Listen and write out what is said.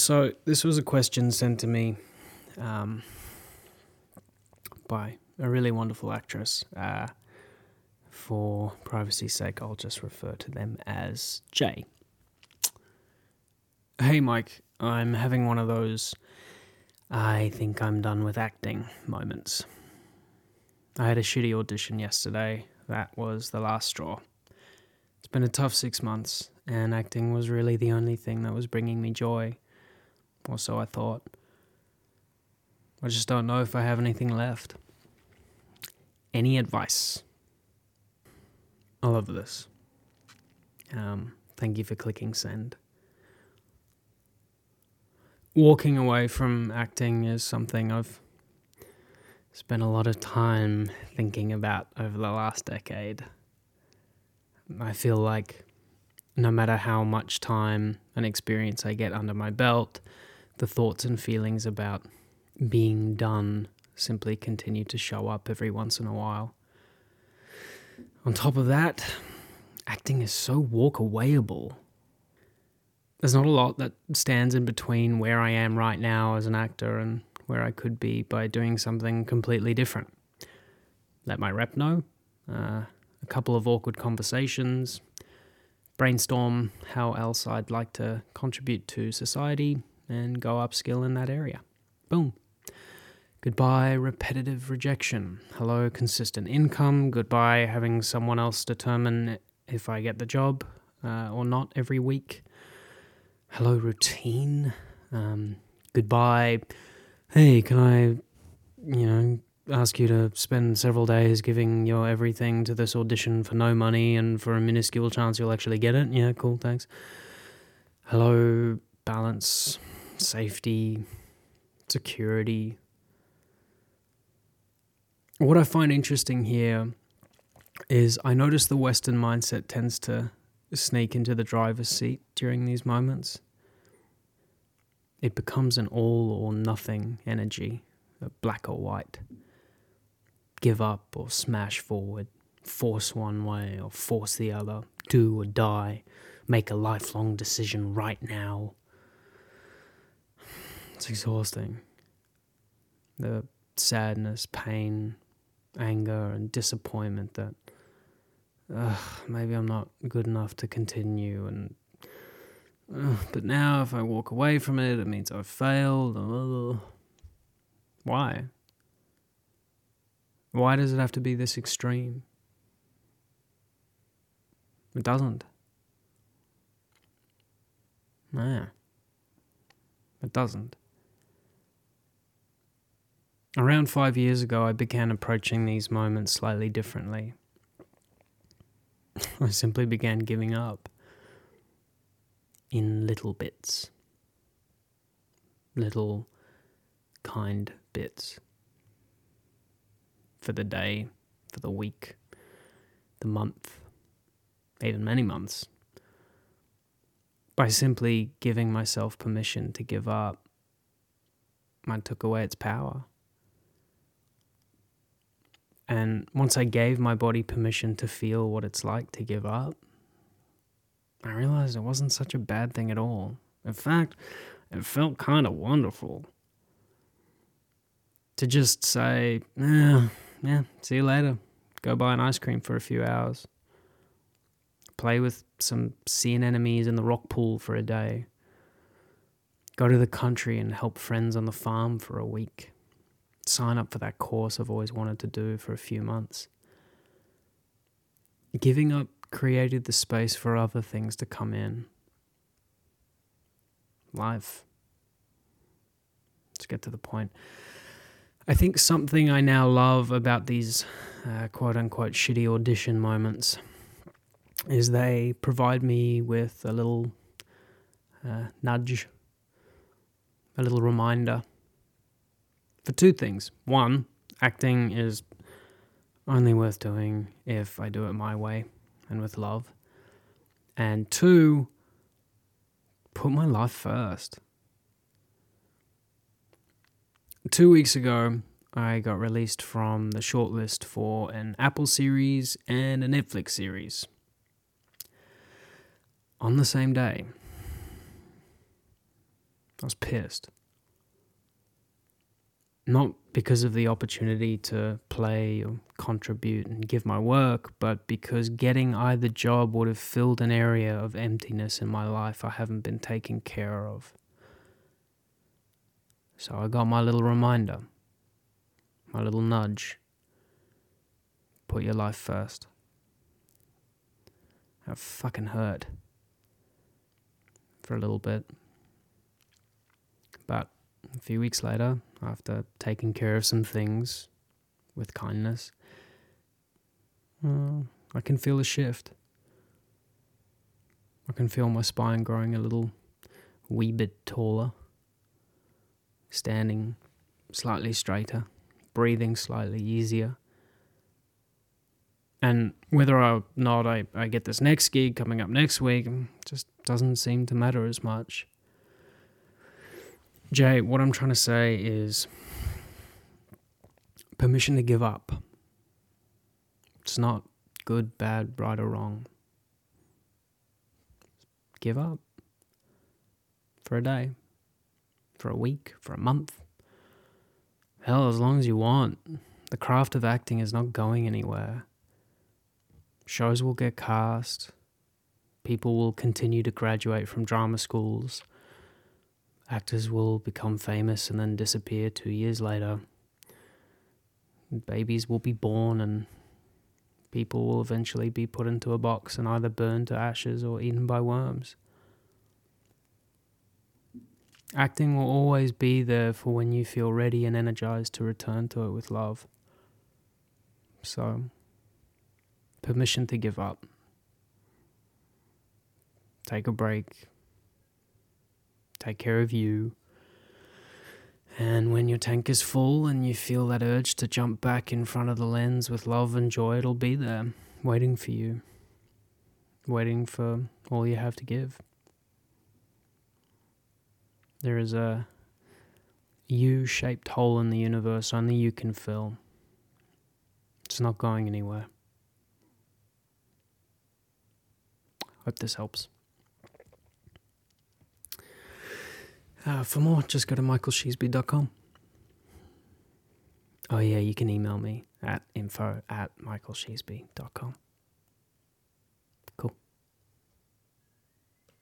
So, this was a question sent to me um, by a really wonderful actress. Uh, for privacy's sake, I'll just refer to them as Jay. Hey, Mike, I'm having one of those I think I'm done with acting moments. I had a shitty audition yesterday. That was the last straw. It's been a tough six months, and acting was really the only thing that was bringing me joy. Or so I thought. I just don't know if I have anything left. Any advice? I love this. Um, thank you for clicking send. Walking away from acting is something I've spent a lot of time thinking about over the last decade. I feel like no matter how much time and experience I get under my belt, the thoughts and feelings about being done simply continue to show up every once in a while. On top of that, acting is so walkawayable. There's not a lot that stands in between where I am right now as an actor and where I could be by doing something completely different. Let my rep know, uh, a couple of awkward conversations, brainstorm how else I'd like to contribute to society, and go upskill in that area. Boom. Goodbye, repetitive rejection. Hello, consistent income. Goodbye, having someone else determine if I get the job uh, or not every week. Hello, routine. Um, goodbye, hey, can I, you know, ask you to spend several days giving your everything to this audition for no money and for a minuscule chance you'll actually get it? Yeah, cool, thanks. Hello, balance, safety, security. What I find interesting here is I notice the Western mindset tends to sneak into the driver's seat during these moments it becomes an all or nothing energy, black or white. Give up or smash forward, force one way or force the other, do or die, make a lifelong decision right now. It's exhausting. The sadness, pain, anger, and disappointment that uh, maybe I'm not good enough to continue and but now, if I walk away from it, it means I've failed. Why? Why does it have to be this extreme? It doesn't. Nah. It doesn't. Around five years ago, I began approaching these moments slightly differently. I simply began giving up in little bits. Little kind bits. For the day, for the week, the month, even many months. By simply giving myself permission to give up, I took away its power. And once I gave my body permission to feel what it's like to give up, I realized it wasn't such a bad thing at all. In fact, it felt kind of wonderful. To just say, yeah, yeah, see you later. Go buy an ice cream for a few hours. Play with some sea anemones in the rock pool for a day. Go to the country and help friends on the farm for a week. Sign up for that course I've always wanted to do for a few months. Giving up created the space for other things to come in. Life. Let's get to the point. I think something I now love about these uh, quote unquote shitty audition moments is they provide me with a little uh, nudge, a little reminder for two things. One, acting is only worth doing if I do it my way and with love. And two, put my life first. Two weeks ago, I got released from the shortlist for an Apple series and a Netflix series. On the same day. I was pissed. Not because of the opportunity to play or contribute and give my work, but because getting either job would have filled an area of emptiness in my life I haven't been taken care of. So I got my little reminder, my little nudge. Put your life first. That fucking hurt for a little bit. But a few weeks later, after taking care of some things with kindness, uh, I can feel a shift. I can feel my spine growing a little wee bit taller, standing slightly straighter, breathing slightly easier. And whether or not I, I get this next gig coming up next week just doesn't seem to matter as much. Jay, what I'm trying to say is permission to give up. It's not good, bad, right, or wrong. Give up for a day, for a week, for a month. Hell, as long as you want. The craft of acting is not going anywhere. Shows will get cast. People will continue to graduate from drama schools. Actors will become famous and then disappear two years later. Babies will be born and people will eventually be put into a box and either burned to ashes or eaten by worms. Acting will always be there for when you feel ready and energized to return to it with love. So, permission to give up. Take a break. Take care of you. And when your tank is full and you feel that urge to jump back in front of the lens with love and joy, it'll be there, waiting for you, waiting for all you have to give. There is a U shaped hole in the universe only you can fill. It's not going anywhere. Hope this helps. Uh, for more, just go to michaelsheasby.com. Oh, yeah, you can email me at info at michaelsheasby.com.